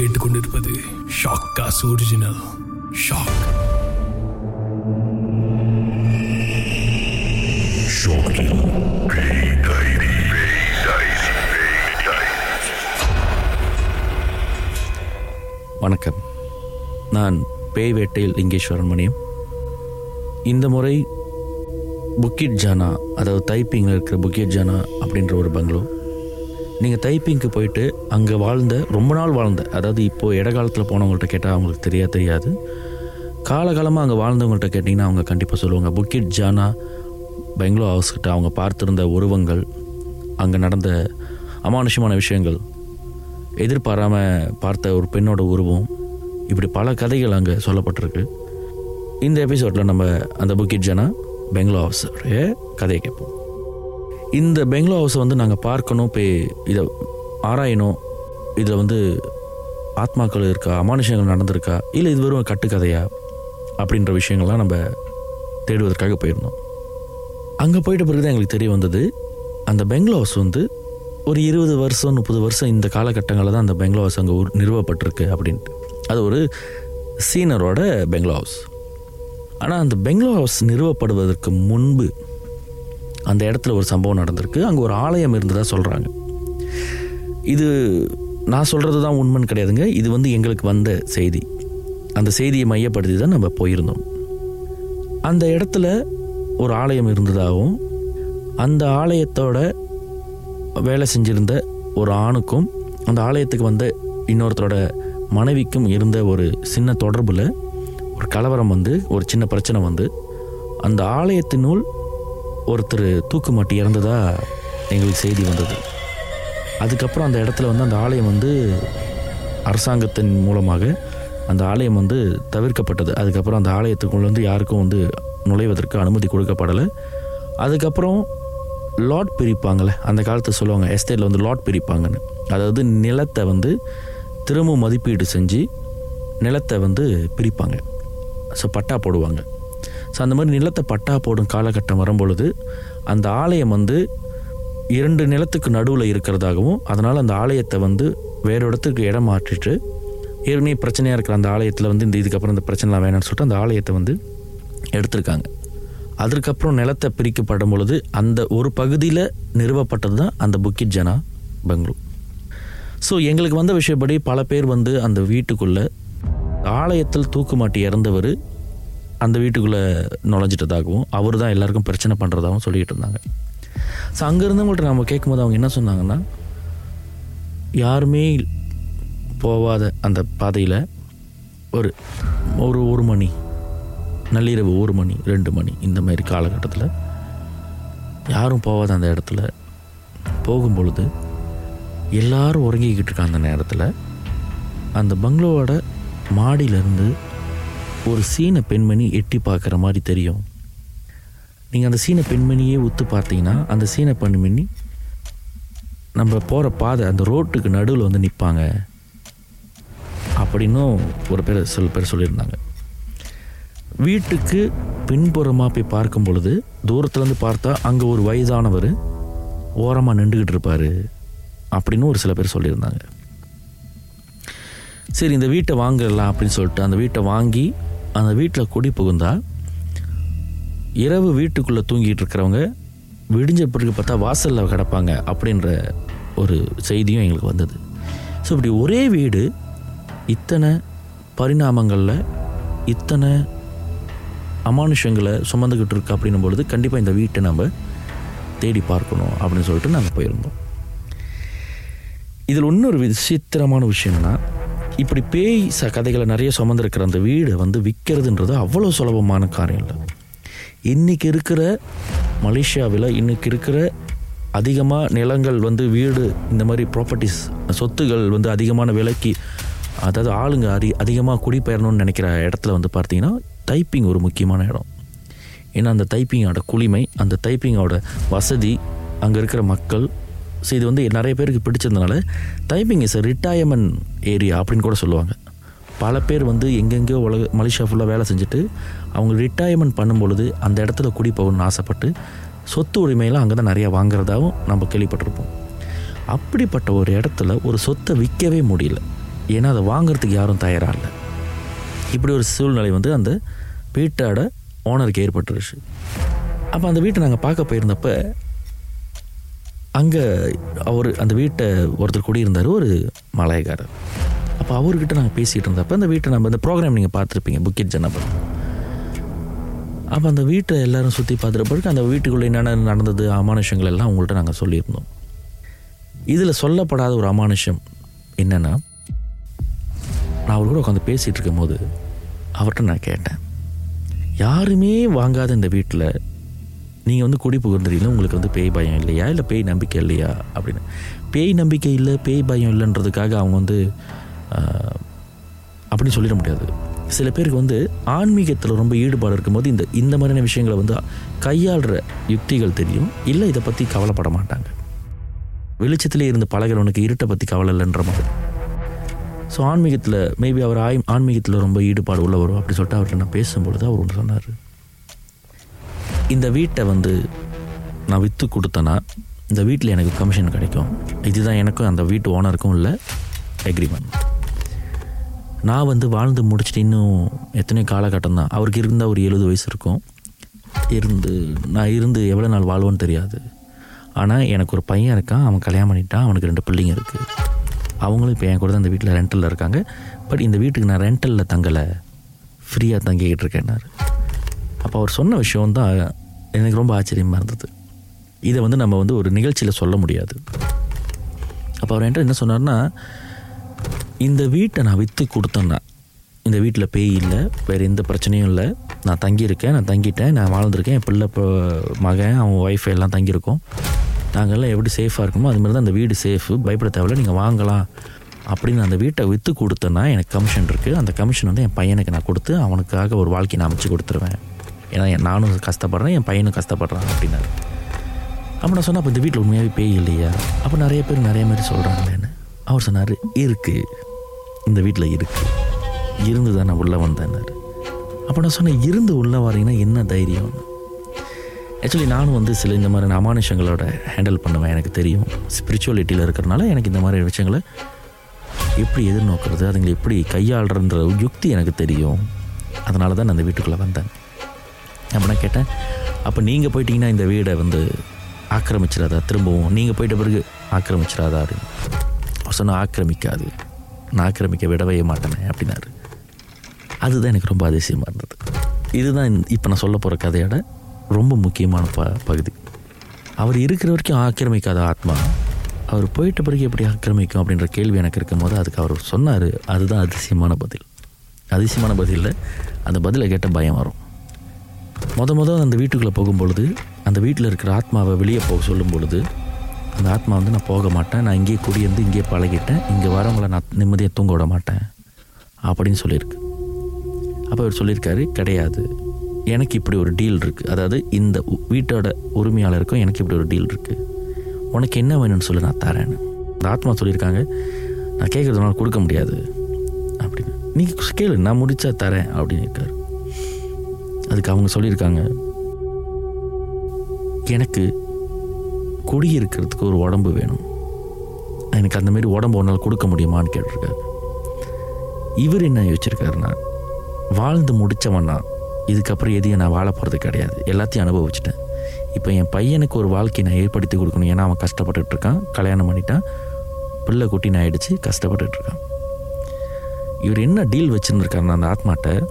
கேட்டுக்கொண்டிருப்பது shock cos original shock வணக்கம். நான் பேய் வேட்டையில் லிங்கேஸ்வரன் மணியம் இந்த முறை புக்கிட் ஜானா அதாவது தைப்பிங்கில் இருக்கிற புக்கிட் ஜானா அப்படின்ற ஒரு பங்களோ நீங்கள் தைப்பிங்க்கு போயிட்டு அங்கே வாழ்ந்த ரொம்ப நாள் வாழ்ந்த அதாவது இப்போது இடகாலத்தில் போனவங்கள்ட்ட கேட்டால் அவங்களுக்கு தெரியா தெரியாது. காலகாலமாக அங்கே வாழ்ந்தவங்கள்ட்ட கேட்டிங்கன்னா அவங்க கண்டிப்பாக சொல்லுவாங்க புக்கிட் ஜானா பெங்களூர் ஹவுஸ் கிட்ட அவங்க பார்த்துருந்த உருவங்கள் அங்கே நடந்த அமானுஷமான விஷயங்கள் எதிர்பாராமல் பார்த்த ஒரு பெண்ணோட உருவம் இப்படி பல கதைகள் அங்கே சொல்லப்பட்டிருக்கு. இந்த எபிசோடில் நம்ம அந்த புக்கிட் ஜனா பெங்களூர் ஹவுஸோடைய கதையை கேட்போம். இந்த பெங்களோ ஹவுஸை வந்து நாங்கள் பார்க்கணும் போய் இதை ஆராயணும். இதில் வந்து ஆத்மாக்கள் இருக்கா அமானுஷங்கள் நடந்திருக்கா இல்லை இது வெறும் கட்டுக்கதையா அப்படின்ற விஷயங்கள்லாம் நம்ம தேடுவதற்காக போயிருந்தோம். அங்கே போயிட்ட பிறகு தான் எங்களுக்கு தெரிய வந்தது அந்த பெங்களோ ஹவுஸ் வந்து ஒரு இருபது வருஷம் முப்பது வருஷம் இந்த காலகட்டங்களில் தான் அந்த பெங்களோ ஹவுஸ் அங்கே நிறுவப்பட்டிருக்கு அப்படின்ட்டு. அது ஒரு சீனரோட பெங்களோ ஹவுஸ் ஆனால் அந்த பெங்களோ ஹவுஸ் நிறுவப்படுவதற்கு முன்பு அந்த இடத்துல ஒரு சம்பவம் நடந்திருக்கு. அங்கே ஒரு ஆலயம் இருந்ததாக சொல்கிறாங்க இது நான் சொல்கிறது தான் உண்மைன்னு கிடையாதுங்க. இது வந்து எங்களுக்கு வந்த செய்தி. அந்த செய்தியை மையப்படுத்தி தான் நம்ம போயிருந்தோம். அந்த இடத்துல ஒரு ஆலயம் இருந்ததாகவும் அந்த ஆலயத்தோட வேலை செஞ்சிருந்த ஒரு ஆணுக்கும் அந்த ஆலயத்துக்கு வந்த இன்னொருத்தரோட மனைவிக்கும் இருந்த ஒரு சின்ன தொடர்பில் ஒரு கலவரம் வந்து ஒரு சின்ன பிரச்சனை வந்து அந்த ஆலயத்தினுள் ஒருத்தர் தூக்கு மாட்டி இறந்ததா எங்களுக்கு செய்தி வந்தது. அதுக்கப்புறம் அந்த இடத்துல வந்து அந்த ஆலயம் வந்து அரசாங்கத்தின் மூலமாக அந்த ஆலயம் வந்து தவிர்க்கப்பட்டது. அதுக்கப்புறம் அந்த ஆலயத்துக்குள்ளே வந்து யாருக்கும் வந்து நுழைவதற்கு அனுமதி கொடுக்கப்படலை. அதுக்கப்புறம் லாட் பிரிப்பாங்களே அந்த காலத்தில் சொல்லுவாங்க எஸ்டேட்டில் வந்து லாட் பிரிப்பாங்கன்னு. அதாவது நிலத்தை வந்து திரும்ப மதிப்பீடு செஞ்சு நிலத்தை வந்து பிரிப்பாங்க. ஸோ பட்டா போடுவாங்க. ஸோ அந்த மாதிரி நிலத்தை பட்டா போடும் காலகட்டம் வரும்பொழுது அந்த ஆலயம் வந்து இரண்டு நிலத்துக்கு நடுவில் இருக்கிறதாகவும் அதனால் அந்த ஆலயத்தை வந்து வேறு இடத்துக்கு இடம் மாற்றிட்டு ஏற்கனவே பிரச்சனையாக இருக்கிற அந்த ஆலயத்தில் வந்து இந்த இதுக்கப்புறம் இந்த பிரச்சனைலாம் வேணாம்னு சொல்லிட்டு அந்த ஆலயத்தை வந்து எடுத்திருக்காங்க. அதற்கப்புறம் நிலத்தை பிரிக்கப்படும் பொழுது அந்த ஒரு பகுதியில் நிறுவப்பட்டது தான் அந்த புக்கிட் ஜனா பெங்களூர் ஸோ எங்களுக்கு வந்த விஷயப்படி பல பேர் வந்து அந்த வீட்டுக்குள்ளே ஆலயத்தில் தூக்குமாட்டி இறந்தவர் அந்த வீட்டுக்குள்ளே நுழைஞ்சிட்டதாகவும் அவர் தான் எல்லாருக்கும் பிரச்சனை பண்ணுறதாகவும் சொல்லிகிட்டு இருந்தாங்க. ஸோ அங்கேருந்தவங்கள்ட்ட நம்ம கேட்கும்போது அவங்க என்ன சொன்னாங்கன்னா யாருமே போகாத அந்த பாதையில் ஒரு ஒரு ஒரு மணி நள்ளிரவு ஒரு மணி ரெண்டு மணி இந்த மாதிரி காலகட்டத்தில் யாரும் போகாத அந்த இடத்துல போகும் பொழுது எல்லாரும் உறங்கிக்கிட்டு இருக்க அந்த நேரத்தில் அந்த பங்களோட மாடியிலேருந்து ஒரு சீன பெண்மணி எட்டி பார்க்குற மாதிரி தெரியும். நீங்கள் அந்த சீன பெண்மணியே உத்து பார்த்தீங்கன்னா அந்த சீன பெண்மணி நம்ம போகிற பாதை அந்த ரோட்டுக்கு நடுவில் வந்து நிற்பாங்க அப்படின்னும் ஒரு பேர் சில பேர் சொல்லியிருந்தாங்க. வீட்டுக்கு பின்புறமாக போய் பார்க்கும் பொழுது தூரத்துலேருந்து பார்த்தா அங்கே ஒரு வயதானவர் ஓரமாக நின்றுக்கிட்டு இருப்பார் அப்படின்னு ஒரு சில பேர் சொல்லியிருந்தாங்க. சரி இந்த வீட்டை வாங்கிடலாம் அப்படின்னு சொல்லிட்டு அந்த வீட்டை வாங்கி அந்த வீட்டில் குடி புகுந்தா இரவு வீட்டுக்குள்ளே தூங்கிட்டு இருக்கிறவங்க விடிஞ்ச பிறகு பார்த்தா வாசலில் கிடப்பாங்க அப்படின்ற ஒரு செய்தியும் எங்களுக்கு வந்தது. ஸோ இப்படி ஒரே வீடு இத்தனை பரிணாமங்களில் இத்தனை அமானுஷங்களை சுமந்துக்கிட்டு இருக்கு அப்படின்னும் பொழுது கண்டிப்பாக இந்த வீட்டை நம்ம தேடி பார்க்கணும் அப்படின்னு சொல்லிட்டு நாங்கள் போயிருந்தோம். இதில் இன்னொரு விசித்திரமான விஷயம்னா இப்படி பேய் ச கதைகளை நிறைய சுமந்துருக்கிற அந்த வீடை வந்து விற்கிறதுன்றது அவ்வளோ சுலபமான காரியம் இல்லை. இன்றைக்கி இருக்கிற மலேசியாவில் இன்றைக்கி இருக்கிற அதிகமாக நிலங்கள் வந்து வீடு இந்த மாதிரி ப்ராப்பர்ட்டிஸ் சொத்துகள் வந்து அதிகமான விலைக்கு அதாவது ஆளுங்க அதி அதிகமாக குடிபெயரணும்னு நினைக்கிற இடத்துல வந்து பார்த்தீங்கன்னா டைப்பிங் ஒரு முக்கியமான இடம். ஏன்னா அந்த டைப்பிங்கோட குளிமை அந்த டைப்பிங்கோட வசதி அங்கே இருக்கிற மக்கள் ஸோ இது வந்து நிறைய பேருக்கு பிடிச்சதுனால டைப்பிங் இஸ் ரிட்டையர்மெண்ட் ஏரியா அப்படின்னு கூட சொல்லுவாங்க. பல பேர் வந்து எங்கெங்கேயோ உலக மலேசியா ஃபுல்லாக வேலை செஞ்சுட்டு அவங்க ரிட்டையர்மெண்ட் பண்ணும்பொழுது அந்த இடத்துல குடி போகணும்னு ஆசைப்பட்டு சொத்து உரிமையெல்லாம் அங்கே தான் நிறையா வாங்குறதாகவும் நம்ம கேள்விப்பட்டிருப்போம். அப்படிப்பட்ட ஒரு இடத்துல ஒரு சொத்தை விற்கவே முடியல. ஏன்னா அதை வாங்குறதுக்கு யாரும் தயாராக இல்லை. இப்படி ஒரு சூழ்நிலை வந்து அந்த வீட்டோட ஓனருக்கு ஏற்பட்டுருச்சு. அப்போ அந்த வீட்டை நாங்கள் பார்க்க போயிருந்தப்போ அங்கே அவர் அந்த வீட்டை ஒருத்தர் குடியிருந்தார் ஒரு மலையக்காரர். அப்போ அவர்கிட்ட நாங்கள் பேசிகிட்டு இருந்தப்ப அந்த வீட்டை நம்ம இந்த ப்ரோக்ராம் நீங்கள் பார்த்துருப்பீங்க புக்கிட் ஜனபல் அப்போ அந்த வீட்டை எல்லாரும் சுற்றி பார்த்துருப்பதுக்கு பிறகு அந்த வீட்டுக்குள்ளே என்னென்ன நடந்தது அமானுஷங்கள் எல்லாம் அவங்கள்ட்ட நாங்கள் சொல்லியிருந்தோம். இதில் சொல்லப்படாத ஒரு அமானுஷம் என்னென்னா நான் அவர் கூட உட்காந்து பேசிகிட்டு இருக்கும்போது அவர்கிட்ட நான் கேட்டேன். யாருமே வாங்காத இந்த வீட்டில் நீங்கள் வந்து குடி புகுந்துறீங்களா? உங்களுக்கு வந்து பேய் பயம் இல்லையா? இல்லை பேய் நம்பிக்கை இல்லையா? அப்படின்னு. பேய் நம்பிக்கை இல்லை பேய் பயம் இல்லைன்றதுக்காக அவங்க வந்து அப்படின்னு சொல்லிட முடியாது. சில பேருக்கு வந்து ஆன்மீகத்தில் ரொம்ப ஈடுபாடு இருக்கும்போது இந்த இந்த மாதிரியான விஷயங்களை வந்து கையாளுற யுக்திகள் தெரியும். இல்லை இதை பற்றி கவலைப்பட மாட்டாங்க. வெளிச்சத்திலே இருந்து பழகிறவனுக்கு இருட்டை பற்றி கவலை இல்லைன்ற மாதிரி. ஸோ ஆன்மீகத்தில் மேபி அவர் ஆய் ஆன்மீகத்தில் ரொம்ப ஈடுபாடு உள்ளவரும் அப்படி சொல்லிட்டு அவர்கிட்ட நான் பேசும்பொழுது அவர் ஒன்று சொன்னார். இந்த வீட்டை வந்து நான் விற்று கொடுத்தேன்னா இந்த வீட்டில் எனக்கு கமிஷன் கிடைக்கும். இதுதான் எனக்கும் அந்த வீட்டு ஓனருக்கும் உள்ள எக்ரிமெண்ட் நான் வந்து வாழ்ந்து முடிச்சுட்டு இன்னும் எத்தனையோ காலகட்டம் தான். அவருக்கு இருந்தால் ஒரு எழுபது வயசு இருக்கும். இருந்து நான் இருந்து எவ்வளோ நாள் வாழ்வோன்னு தெரியாது. ஆனால் எனக்கு ஒரு பையன் இருக்கான். அவன் கல்யாணம் பண்ணிட்டான். அவனுக்கு ரெண்டு பிள்ளைங்க இருக்குது அவங்களும் இப்போ என் கூட தான் இந்த வீட்டில் ரெண்டலில் இருக்காங்க. பட் இந்த வீட்டுக்கு நான் ரெண்டலில் தங்கலை. ஃப்ரீயாக தங்கிக்கிட்டு இருக்கேன்னாரு. அப்போ அவர் சொன்ன விஷயம் தான் எனக்கு ரொம்ப ஆச்சரியமாக இருந்தது. இதை வந்து நம்ம வந்து ஒரு நிகழ்ச்சியில் சொல்ல முடியாது. அப்போ அவர் என்கிட்ட என்ன சொன்னார்னா இந்த வீட்டை நான் விற்று கொடுத்தேன்னா இந்த வீட்டில் பேய் இல்லை வேறு எந்த பிரச்சனையும் இல்லை. நான் தங்கியிருக்கேன் நான் தங்கிட்டேன் நான் வாழ்ந்துருக்கேன் என் பிள்ளை மகன் அவன் ஒய்ஃப் எல்லாம் தங்கியிருக்கோம். நாங்கள்லாம் எப்படி சேஃபாக இருக்கணுமோ அது மாதிரி தான் அந்த வீடு சேஃபு பயப்பட தேவையில்ல நீங்கள் வாங்கலாம். அப்படின்னு அந்த வீட்டை விற்று கொடுத்தேன்னா எனக்கு கமிஷன் இருக்குது அந்த கமிஷன் வந்து என் பையனுக்கு நான் கொடுத்து அவனுக்காக ஒரு வாழ்க்கையை நான் அமைச்சு கொடுத்துருவேன். ஏன்னா நானும் கஷ்டப்படுறேன் என் பையனும் கஷ்டப்படுறான் அப்படின்னாரு. அப்போ நான் சொன்னேன் அப்போ இந்த வீட்டில் உண்மையாகவே பேய் இல்லையா? அப்போ நிறைய பேர் நிறைய மாதிரி சொல்கிறாங்களேன்னு அவர் சொன்னார் இருக்குது இந்த வீட்டில் இருக்குது இருந்து தான் நான் உள்ளே வந்தேன்னாரு. அப்போ நான் சொன்னேன் இருந்து உள்ளே வரீங்கன்னா என்ன தைரியம்? ஆக்சுவலி நானும் வந்து சில இந்த மாதிரி அமானுஷங்களோட ஹேண்டில் பண்ணுவேன் எனக்கு தெரியும். ஸ்பிரிச்சுவலிட்டியில் இருக்கிறனால எனக்கு இந்த மாதிரி விஷயங்களை எப்படி எதிர்நோக்கிறது அதுங்களை எப்படி கையாளுறன்ற யுக்தி எனக்கு தெரியும். அதனால தான் நான் அந்த வீட்டுக்குள்ளே வந்தேன். அப்போ நான் கேட்டேன். அப்போ நீங்கள் போயிட்டீங்கன்னா இந்த வீடை வந்து ஆக்கிரமிச்சிடாதா? திரும்பவும் நீங்கள் போயிட்ட பிறகு ஆக்கிரமிச்சிடாதா அப்படின்னு. சொன்னால் ஆக்கிரமிக்காது. நான் ஆக்கிரமிக்க விடவே மாட்டேனே அப்படின்னாரு. அதுதான் எனக்கு ரொம்ப அதிசயமாக இருந்தது. இதுதான் இப்போ நான் சொல்ல போகிற கதையோட ரொம்ப முக்கியமான ப பகுதி. அவர் இருக்கிற வரைக்கும் ஆக்கிரமிக்காத ஆத்மா. அவர் போயிட்ட பிறகு எப்படி ஆக்கிரமிக்கும் அப்படின்ற கேள்வி எனக்கு இருக்கும் போது அதுக்கு அவர் சொன்னார் அதுதான் அதிசயமான பதில். அதிசயமான பதிலில் அந்த பதிலை கேட்ட பயம் வரும். முத முத அந்த வீட்டுக்குள்ளே போகும்பொழுது அந்த வீட்டில் இருக்கிற ஆத்மாவை வெளியே போக சொல்லும் பொழுது அந்த ஆத்மா வந்து நான் போக மாட்டேன் நான் இங்கேயே குடியிருந்து இங்கேயே பழகிட்டேன் இங்கே வரவங்கள நான் நிம்மதியாக தூங்க விட மாட்டேன் அப்படின்னு சொல்லியிருக்கு. அப்போ அவர் சொல்லியிருக்காரு கிடையாது. எனக்கு இப்படி ஒரு டீல் இருக்குது அதாவது இந்த வீட்டோட உரிமையாளருக்கும் எனக்கு இப்படி ஒரு டீல் இருக்குது உனக்கு என்ன வேணும்னு சொல்லி நான் தரேன்னு. அந்த ஆத்மா சொல்லியிருக்காங்க நான் கேட்குறதுனால கொடுக்க முடியாது அப்படின்னு. நீங்கள் கேளு நான் முடித்தா தரேன் அப்படின்னு இருக்காரு. அதுக்கு அவங்க சொல்லியிருக்காங்க. எனக்கு குடியிருக்கிறதுக்கு ஒரு உடம்பு வேணும். எனக்கு அந்தமாரி உடம்பு ஒன்றால் கொடுக்க முடியுமான்னு கேட்டிருக்காரு. இவர் என்ன யோசிச்சிருக்காருன்னா வாழ்ந்து முடித்தவன்னா இதுக்கப்புறம் எதையும் நான் வாழ போகிறது கிடையாது. எல்லாத்தையும் அனுபவிச்சிட்டேன். இப்போ என் பையனுக்கு ஒரு வாழ்க்கையை நான் ஏற்படுத்தி கொடுக்கணும். ஏன்னா அவன் கஷ்டப்பட்டுட்டு இருக்கான். கல்யாணம் பண்ணிட்டான். பிள்ளை குட்டி நான் ஆயிடுச்சு கஷ்டப்பட்டுட்டு இருக்கான். இவர் என்ன டீல் வச்சுருந்துருக்காருன்னா அந்த ஆத்மாட்ட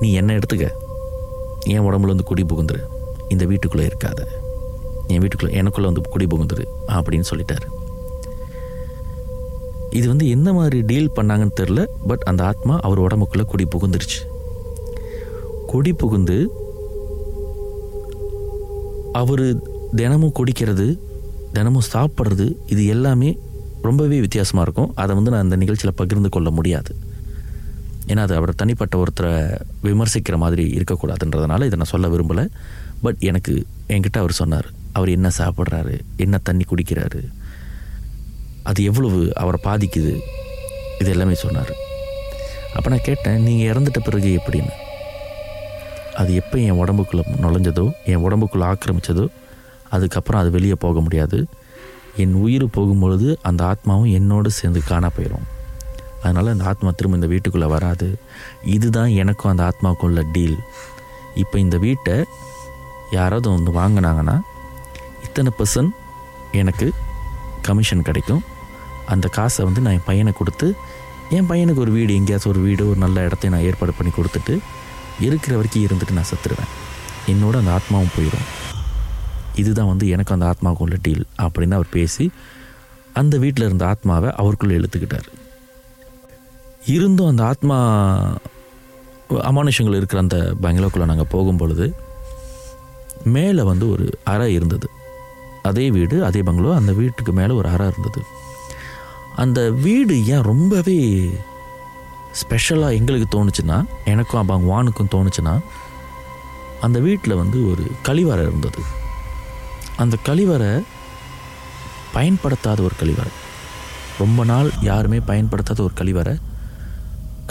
நீ என்ன எடுத்துக்க? என் உடம்புல வந்து குடி புகுந்துரு. இந்த வீட்டுக்குள்ளே இருக்காத. என் வீட்டுக்குள்ளே எனக்குள்ளே வந்து குடி புகுந்துரு அப்படின்னு சொல்லிட்டார். இது வந்து எந்த மாதிரி டீல் பண்ணாங்கன்னு தெரில பட் அந்த ஆத்மா அவர் உடம்புக்குள்ளே குடி புகுந்துருச்சு. குடி புகுந்து அவர் தினமும் குடிக்கிறது தினமும் சாப்பிட்றது இது எல்லாமே ரொம்பவே வித்தியாசமாக இருக்கும். அதை வந்து நான் அந்த நிகழ்ச்சியில் பகிர்ந்து கொள்ள முடியாது. ஏன்னா அது அவர் தனிப்பட்ட ஒருத்தரை விமர்சிக்கிற மாதிரி இருக்கக்கூடாதுன்றதுனால இதை நான் சொல்ல விரும்பலை. பட் எனக்கு என்கிட்ட அவர் சொன்னார் அவர் என்ன சாப்பிட்றாரு? என்ன தண்ணி குடிக்கிறாரு? அது எவ்வளவு அவரை பாதிக்குது? இது எல்லாமே சொன்னார். அப்போ நான் கேட்டேன் நீங்கள் இறந்துட்ட பிறகு எப்படின்னு? அது எப்போ என் உடம்புக்குள்ளே நுழைஞ்சதோ என் உடம்புக்குள்ளே ஆக்கிரமிச்சதோ அதுக்கப்புறம் அது வெளியே போக முடியாது. என் உயிர் போகும்பொழுது அந்த ஆத்மாவும் என்னோடு சேர்ந்து காண போயிடும் அதனால் அந்த ஆத்மா திரும்ப இந்த வீட்டுக்குள்ளே வராது. இதுதான் எனக்கும் அந்த ஆத்மாவுக்கும் உள்ள டீல் இப்போ இந்த வீட்டை யாராவது வந்து வாங்கினாங்கன்னா இத்தனை பர்சன்ட் எனக்கு கமிஷன் கிடைக்கும். அந்த காசை வந்து நான் என் பையனை கொடுத்து என் பையனுக்கு ஒரு வீடு எங்கேயாச்சும் ஒரு வீடு ஒரு நல்ல இடத்தையும் நான் ஏற்பாடு பண்ணி கொடுத்துட்டு இருக்கிற வரைக்கும் இருந்துட்டு நான் செத்துருவேன். என்னோட அந்த ஆத்மாவும் போயிடும் இதுதான் வந்து எனக்கு அந்த ஆத்மாவுக்கு உள்ள டீல் அப்படின்னு அவர் பேசி அந்த வீட்டில் இருந்த ஆத்மாவை அவருக்குள்ளே இழுத்துக்கிட்டார். இருந்தும் அந்த ஆத்மா அமானுஷங்கள் இருக்கிற அந்த பங்களாக்குள்ளே நாங்கள் போகும் பொழுது மேலே வந்து ஒரு அறை இருந்தது. அதே வீடு அதே பங்களோ அந்த வீட்டுக்கு மேலே ஒரு அறை இருந்தது. அந்த வீடு ஏன் ரொம்பவே ஸ்பெஷலாக எங்களுக்கு தோணுச்சுன்னா எனக்கும் அப்போ வானுக்கும் தோணுச்சுன்னா அந்த வீட்டில் வந்து ஒரு கழிவறை இருந்தது. அந்த கழிவறை பயன்படுத்தாத ஒரு கழிவறை. ரொம்ப நாள் யாருமே பயன்படுத்தாத ஒரு கழிவறை.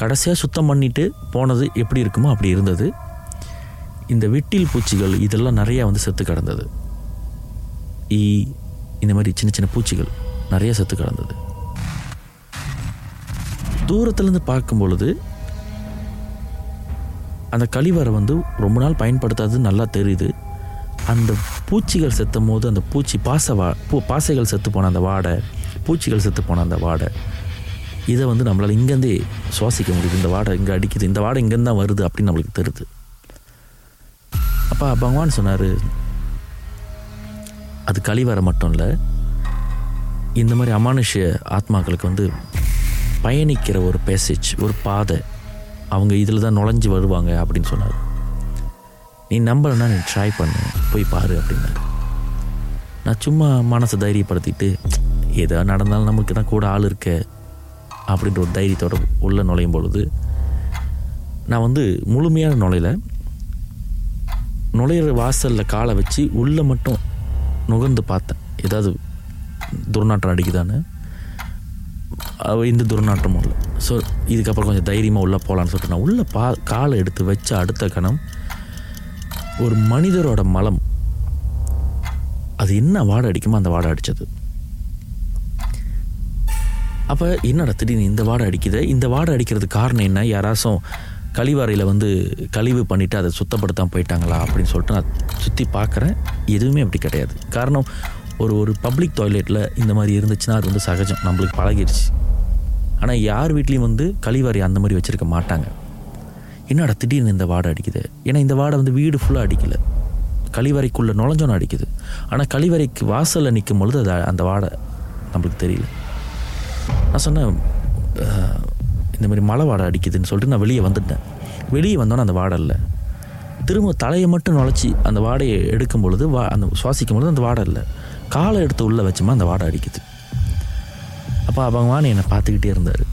கடைசியாக சுத்தம் பண்ணிட்டு போனது எப்படி இருக்குமோ அப்படி இருந்தது. இந்த விட்டில் பூச்சிகள் இதெல்லாம் நிறையா வந்து செத்து கிடந்தது. ஈ இந்த மாதிரி சின்ன சின்ன பூச்சிகள் நிறைய செத்து கிடந்தது. தூரத்துலேருந்து பார்க்கும் பொழுது அந்த கழிவறை வந்து ரொம்ப நாள் பயன்படுத்தாதது நல்லா தெரியுது. அந்த பூச்சிகள் செத்தும் போது அந்த பூச்சி பாச வா பூ பாசைகள் செத்து போன அந்த வாடை பூச்சிகள் செத்து போன அந்த வாடை இதை வந்து நம்மளால் இங்கேருந்தே சுவாசிக்க முடியுது. இந்த வாடை இங்கே அடிக்குது. இந்த வாடை இங்கேருந்து தான் வருது அப்படின்னு நம்மளுக்கு தெரியுது. அப்பா பகவான் சொன்னார் அது கழிவறை மட்டும் இல்லை இந்த மாதிரி அமானுஷ்ய ஆத்மாக்களுக்கு வந்து பயணிக்கிற ஒரு பேசேஜ் ஒரு பாதை அவங்க இதில் தான் நுழைஞ்சு வருவாங்க அப்படின்னு சொன்னார். நீ நம்பலைன்னா நீ ட்ரை பண்ணு போய் பாரு அப்படின்னாரு. நான் சும்மா மனசை தைரியப்படுத்திட்டு ஏதோ நடந்தாலும் நமக்கு தான் கூட ஆள் இருக்க அப்படின்ற ஒரு தைரியத்தோட உள்ளே நுழையும் பொழுது நான் வந்து முழுமையான நுழையில. நுழையிற வாசலில் காலை வச்சு உள்ளே மட்டும் நுகர்ந்து பார்த்தேன். ஏதாவது துர்நாற்றம் அடிக்குதான்னு. இந்த துர்நாற்றமும் இல்லை. ஸோ இதுக்கப்புறம் கொஞ்சம் தைரியமாக உள்ளே போகலான்னு சொல்லிட்டு நான் உள்ளே பா காலை எடுத்து வச்ச அடுத்த கணம் ஒரு மனிதரோட மலம் அது என்ன வாடை அடிக்குமோ அந்த வாடை அடித்தது அப்போ என்னடா திடீர்னு இந்த வாடை அடிக்குது? இந்த வாடை அடிக்கிறதுக்கு காரணம் என்ன? யாராச்சும் கழிவறையில் வந்து கழிவு பண்ணிவிட்டு அதை சுத்தப்படுத்தாமல் போயிட்டாங்களா அப்படின்னு சொல்லிட்டு நான் சுற்றி பார்க்குறேன். எதுவுமே அப்படி கிடையாது. காரணம் ஒரு ஒரு பப்ளிக் டாய்லெட்டில் இந்த மாதிரி இருந்துச்சுன்னா அது வந்து சகஜம். நம்மளுக்கு பழகிடுச்சு. ஆனால் யார் வீட்லேயும் வந்து கழிவறை அந்த மாதிரி வச்சுருக்க மாட்டாங்க. என்னடா திடீர்னு இந்த வாடை அடிக்குது? ஏன்னா இந்த வாடை வந்து வீடு ஃபுல்லாக அடிக்கலை. கழிவறைக்குள்ளே நுழைஞ்சோன்னு அடிக்குது. ஆனால் கழிவறைக்கு வாசலில் நிற்கும் பொழுது அது அந்த வாடை நம்மளுக்கு தெரியல. நான் சொன்னேன் இந்த மாதிரி மழை வாடை அடிக்குதுன்னு சொல்லிட்டு நான் வெளியே வந்துட்டேன். வெளியே வந்தோன்னே அந்த வாடை இல்லை. திரும்ப தலையை மட்டும் நுழைச்சி அந்த வாடையை எடுக்கும் பொழுது வா அந்த சுவாசிக்கும் பொழுது அந்த வாடை இல்லை. காலை எடுத்து உள்ளே வச்சோமா அந்த வாடை அடிக்குது. அப்போ பகவான் என்னை பார்த்துக்கிட்டே இருந்தார்.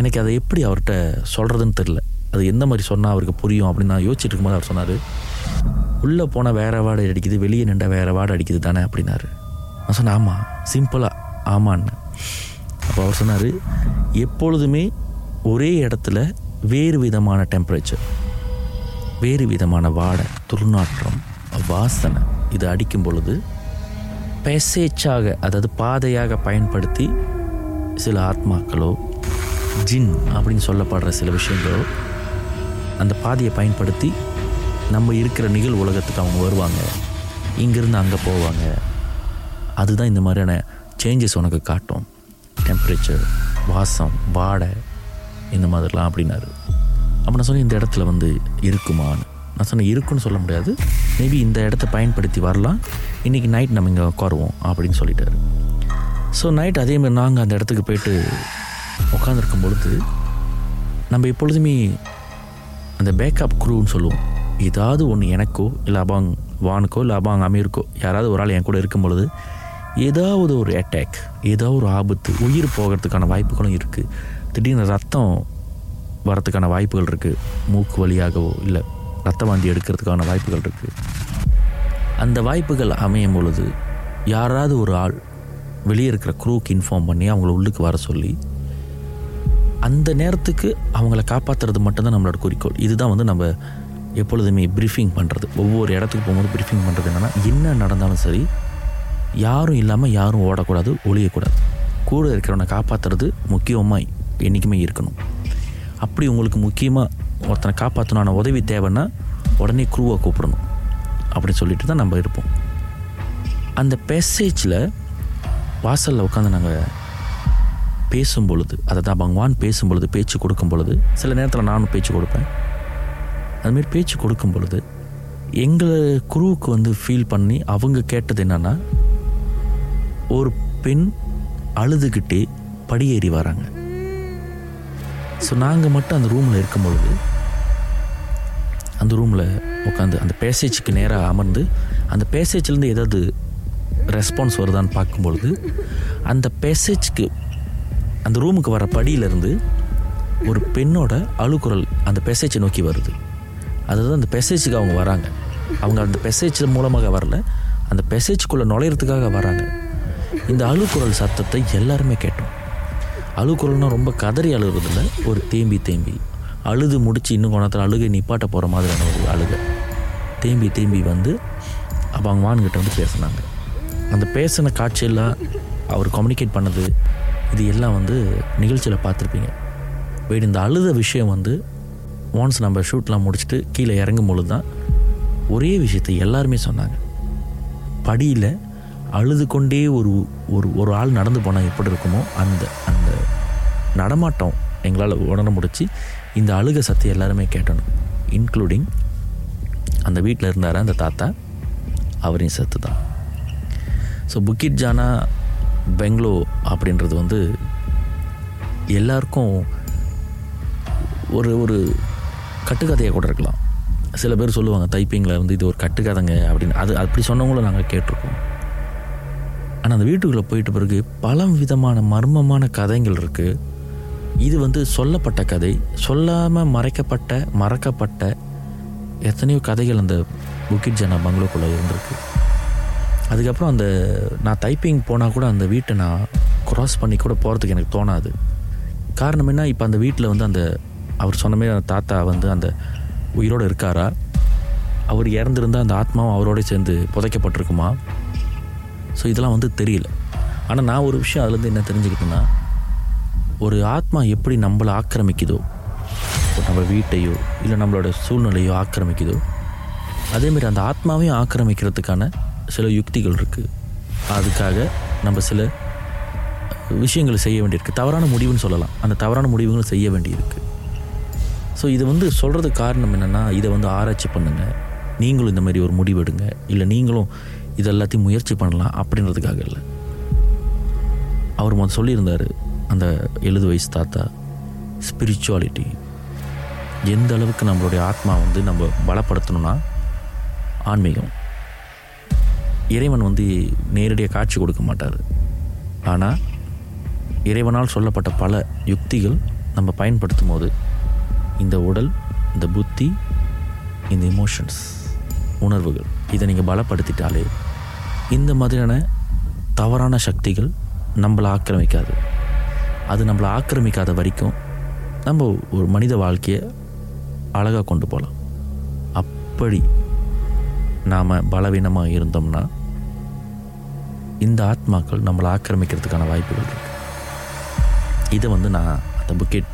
எனக்கு அதை எப்படி அவர்கிட்ட சொல்கிறதுன்னு தெரில அது எந்த மாதிரி சொன்னால் அவருக்கு புரியும் அப்படின்னு நான் யோசிச்சுட்டு இருக்கும்போது அவர் சொன்னார் உள்ளே போனால் வேறு வாடை அடிக்குது வெளியே நின்ற வேறு வாடை அடிக்குது தானே? அப்படின்னாரு. நான் சொன்னேன் ஆமாம் சிம்பிளாக ஆமான்னு. அப்போ அவர் சொன்னார் எப்பொழுதுமே ஒரே இடத்துல வேறு விதமான டெம்பரேச்சர் வேறு விதமான வாடை துர்நாற்றம் வாசனை இது அடிக்கும் பொழுது பேசேச்சாக அதாவது பாதையாக பயன்படுத்தி சில ஆத்மாக்களோ ஜின் அப்படின்னு சொல்லப்படுற சில விஷயங்களோ அந்த பாதையை பயன்படுத்தி நம்ம இருக்கிற நிகழ் உலகத்துக்கு அவங்க வருவாங்க. இங்கேருந்து அங்கே போவாங்க. அதுதான் இந்த மாதிரியான சேஞ்சஸ் உனக்கு காட்டும். டெம்பரேச்சர் வாசம் வாடை இந்த மாதிரிலாம் அப்படின்னாரு. அப்போ நான் சொன்னேன் இந்த இடத்துல வந்து இருக்குமான்னு. நான் சொன்னேன் இருக்குன்னு சொல்ல முடியாது. மேபி இந்த இடத்த பயன்படுத்தி வரலாம். இன்றைக்கி நைட் நம்ம இங்கே உட்காருவோம் அப்படின்னு சொல்லிட்டாரு. ஸோ நைட் அதேமாதிரி நாங்கள் அந்த இடத்துக்கு போயிட்டு உட்காந்துருக்கும் பொழுது நம்ம எப்பொழுதுமே அந்த பேக்கப் குரூன்னு சொல்லுவோம். ஏதாவது ஒன்று எனக்கோ இல்லை அபாங் வானுக்கோ இல்லை அபாங் அமீருக்கோ யாராவது ஒரு ஆள் என் கூட இருக்கும் பொழுது ஏதாவது ஒரு அட்டாக் ஏதாவது ஒரு ஆபத்து உயிர் போகிறதுக்கான வாய்ப்புகளும் இருக்குது திடீர்னு ரத்தம் வரத்துக்கான வாய்ப்புகள் இருக்குது மூக்கு வழியாகவோ இல்லை ரத்த வாந்தி எடுக்கிறதுக்கான வாய்ப்புகள் இருக்குது அந்த வாய்ப்புகள் அமையும் பொழுது யாராவது ஒரு ஆள் வெளியே இருக்கிற குரூக்கு இன்ஃபார்ம் பண்ணி அவங்கள உள்ளுக்கு வர சொல்லி அந்த நேரத்துக்கு அவங்கள காப்பாற்றுறது மட்டும்தான் நம்மளோட குறிக்கோள். இதுதான் வந்து நம்ம எப்பொழுதுமே ப்ரீஃபிங் பண்ணுறது ஒவ்வொரு இடத்துக்கு போகும்போது ப்ரீஃபிங் பண்ணுறது என்னென்னா என்ன நடந்தாலும் சரி யாரும் இல்லாமல் யாரும் ஓடக்கூடாது ஒழியக்கூடாது கூட இருக்கிறவனை காப்பாற்றுறது முக்கியமாக என்றைக்குமே இருக்கணும். அப்படி உங்களுக்கு முக்கியமாக ஒருத்தனை காப்பாற்றணும் உதவி தேவைன்னா உடனே குரூவை கூப்பிடணும். அப்படி சொல்லிட்டு தான் நம்ம இருப்போம். அந்த பேசேஜில் வாசலில் உட்காந்து நாங்கள் பேசும் பொழுது அதை தான் பகவான் பேசும் பொழுது பேச்சு கொடுக்கும் பொழுது சில நேரத்தில் நானும் பேச்சு கொடுப்பேன். அதுமாரி பேச்சு கொடுக்கும் பொழுது எங்களை குருவுக்கு வந்து ஃபீல் பண்ணி அவங்க கேட்டது என்னென்னா ஒரு பெண் அழுதுகிட்டே படியேறி வராங்க. ஸோ நாங்கள் மட்டும் அந்த ரூமில் இருக்கும் பொழுது அந்த ரூமில் உட்காந்து அந்த பேசேஜுக்கு நேராக அமர்ந்து அந்த பேசேஜ்லேருந்து ஏதாவது ரெஸ்பான்ஸ் வருதான்னு பார்க்கும்பொழுது அந்த பேசேஜ்க்கு அந்த ரூமுக்கு வர படியிலேருந்து ஒரு பெண்ணோட அழுக்குரல் அந்த பெசேஜை நோக்கி வருது. அதுதான் அந்த பெசேஜுக்கு அவங்க வராங்க. அவங்க அந்த பெசேஜ் மூலமாக வரல அந்த பேசேஜுக்குள்ளே நுழையிறதுக்காக வராங்க. இந்த அழுக்குரல் சத்தத்தை எல்லாருமே கேட்டோம். அழுக்குரல்னால் ரொம்ப கதறி அழுகுறதில்ல ஒரு தேம்பி தேம்பி. அழுது முடித்து இன்னும் கோணத்தில் அழுகை நிப்பாட்ட போகிற மாதிரியான ஒரு அழுகை. தேம்பி தேம்பி வந்து அப்போ அவங்க வான்கிட்ட வந்து பேசினாங்க. அந்த பேசின காட்சியெல்லாம் அவர் கம்யூனிகேட் பண்ணது இது எல்லாம் வந்து நிகழ்ச்சியில் பார்த்துருப்பீங்க. வெயிட் இந்த அழுத விஷயம் வந்து ஒன்ஸ் நம்ம ஷூட்லாம் முடிச்சுட்டு கீழே இறங்கும் பொழுது தான் ஒரே விஷயத்தை எல்லாருமே சொன்னாங்க. படியில் அழுது கொண்டே ஒரு ஒரு ஒரு ஆள் நடந்து போனால் எப்படி இருக்குமோ அந்த அந்த நடமாட்டம் எங்களால் உணர முடிச்சு இந்த அழுக சத்தை எல்லாருமே கேட்டணும். இன்க்ளூடிங் அந்த வீட்டில் இருந்தார் அந்த தாத்தா அவரையும் சத்து தான். ஸோ புக்கிட் ஜானா பெங்களோ அப்படின்றது வந்து எல்லாருக்கும் ஒரு ஒரு கட்டுக்கதையாக கூட இருக்கலாம். சில பேர் சொல்லுவாங்க தைப்பிங்கில் வந்து இது ஒரு கட்டுக்கதைங்க அப்படின்னு. அது அப்படி சொன்னவங்களும் நாங்கள் கேட்டிருக்கோம். ஆனால் அந்த வீட்டுக்குள்ளே போயிட்ட பிறகு பல விதமான மர்மமான கதைகள் இருக்குது இது வந்து சொல்லப்பட்ட கதை சொல்லாமல் மறைக்கப்பட்ட மறக்கப்பட்ட எத்தனையோ கதைகள் அந்த புக்கிட் ஜனா பங்களோக்குள்ளே இருந்திருக்கு. அதுக்கப்புறம் அந்த நான் டைப்பிங் போனால் கூட அந்த வீட்டை நான் க்ராஸ் பண்ணி கூட போகிறதுக்கு எனக்கு தோணாது. காரணம் என்ன இப்போ அந்த வீட்டில் வந்து அந்த அவர் சொன்ன மாதிரி அந்த தாத்தா வந்து அந்த உயிரோடு இருக்காரா? அவர் இறந்துருந்தால் அந்த ஆத்மாவும் அவரோட சேர்ந்து புதைக்கப்பட்டிருக்குமா? ஸோ இதெல்லாம் வந்து தெரியல. ஆனால் நான் ஒரு விஷயம் அதுலேருந்து என்ன தெரிஞ்சுக்கிட்டேன்னா ஒரு ஆத்மா எப்படி நம்மளை ஆக்கிரமிக்குதோ நம்ம வீட்டையோ இல்லை நம்மளோட சூழ்நிலையோ ஆக்கிரமிக்குதோ அதேமாரி அந்த ஆத்மாவையும் ஆக்கிரமிக்கிறதுக்கான சில யுக்திகள் இருக்குது அதுக்காக நம்ம சில விஷயங்களை செய்ய வேண்டியிருக்கு. தவறான முடிவுன்னு சொல்லலாம். அந்த தவறான முடிவுகளும் செய்ய வேண்டியிருக்கு. ஸோ இது வந்து சொல்கிறதுக்கு காரணம் என்னென்னா இதை வந்து ஆராய்ச்சி பண்ணுங்கள் நீங்களும் இந்த மாதிரி ஒரு முடிவெடுங்க இல்லை நீங்களும் இது எல்லாத்தையும் முயற்சி பண்ணலாம் அப்படின்றதுக்காக இல்லை. அவர் முதல் சொல்லியிருந்தார் அந்த எழுது வயசு தாத்தா ஸ்பிரிச்சுவாலிட்டி எந்த அளவுக்கு நம்மளுடைய ஆத்மா வந்து நம்ம பலப்படுத்தணும்னா ஆன்மீகம். இறைவன் வந்து நேரடியாக காட்சி கொடுக்க மாட்டார். ஆனால் இறைவனால் சொல்லப்பட்ட பல யுக்திகள் நம்ம பயன்படுத்தும் போது இந்த உடல் இந்த புத்தி இந்த இமோஷன்ஸ் உணர்வுகள். இதை நீங்கள் பலப்படுத்திட்டாலே இந்த மாதிரியான தவறான சக்திகள் நம்மளை ஆக்கிரமிக்காது. அது நம்மளை ஆக்கிரமிக்காத வரைக்கும் நம்ம ஒரு மனித வாழ்க்கையை அழகாக கொண்டு போகலாம். அப்படி நாம் பலவீனமாக இருந்தோம்னா இந்த ஆத்மாக்கள் நம்மளை ஆக்கிரமிக்கிறதுக்கான வாய்ப்புகள் இருக்கு. இதை வந்து நான் அந்த புக்கெட்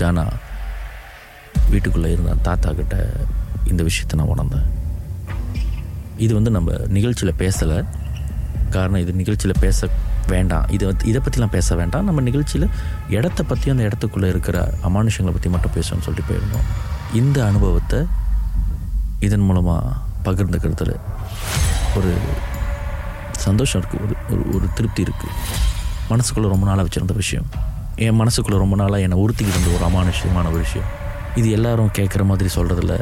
ஜானா வீட்டுக்குள்ளே இருந்த தாத்தா கிட்ட இந்த விஷயத்தை நான் உணர்ந்தேன். இது வந்து நம்ம நிகழ்ச்சியில் பேசலை. காரணம் இது நிகழ்ச்சியில் பேச வேண்டாம். இதை வந்து இதை பற்றிலாம் பேச வேண்டாம். நம்ம நிகழ்ச்சியில் இடத்த பற்றி அந்த இடத்துக்குள்ளே இருக்கிற அமானுஷங்களை பற்றி மட்டும் பேசணும்னு சொல்லிட்டு போயிருந்தோம். இந்த அனுபவத்தை இதன் மூலமாக பகிர்ந்துக்கிறதுல ஒரு சந்தோஷம் இருக்குது ஒரு ஒரு ஒரு திருப்தி இருக்குது மனசுக்குள்ளே ரொம்ப நாளாக வச்சுருந்த விஷயம். என் மனசுக்குள்ளே ரொம்ப நாளாக என்னை உறுத்திக்கிட்டு இருந்த ஒரு அமானுஷ்யமான ஒரு விஷயம். இது எல்லாரும் கேட்குற மாதிரி சொல்கிறதுல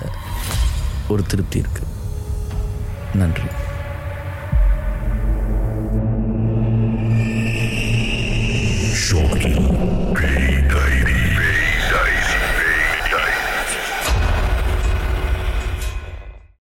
ஒரு திருப்தி இருக்குது நன்றி.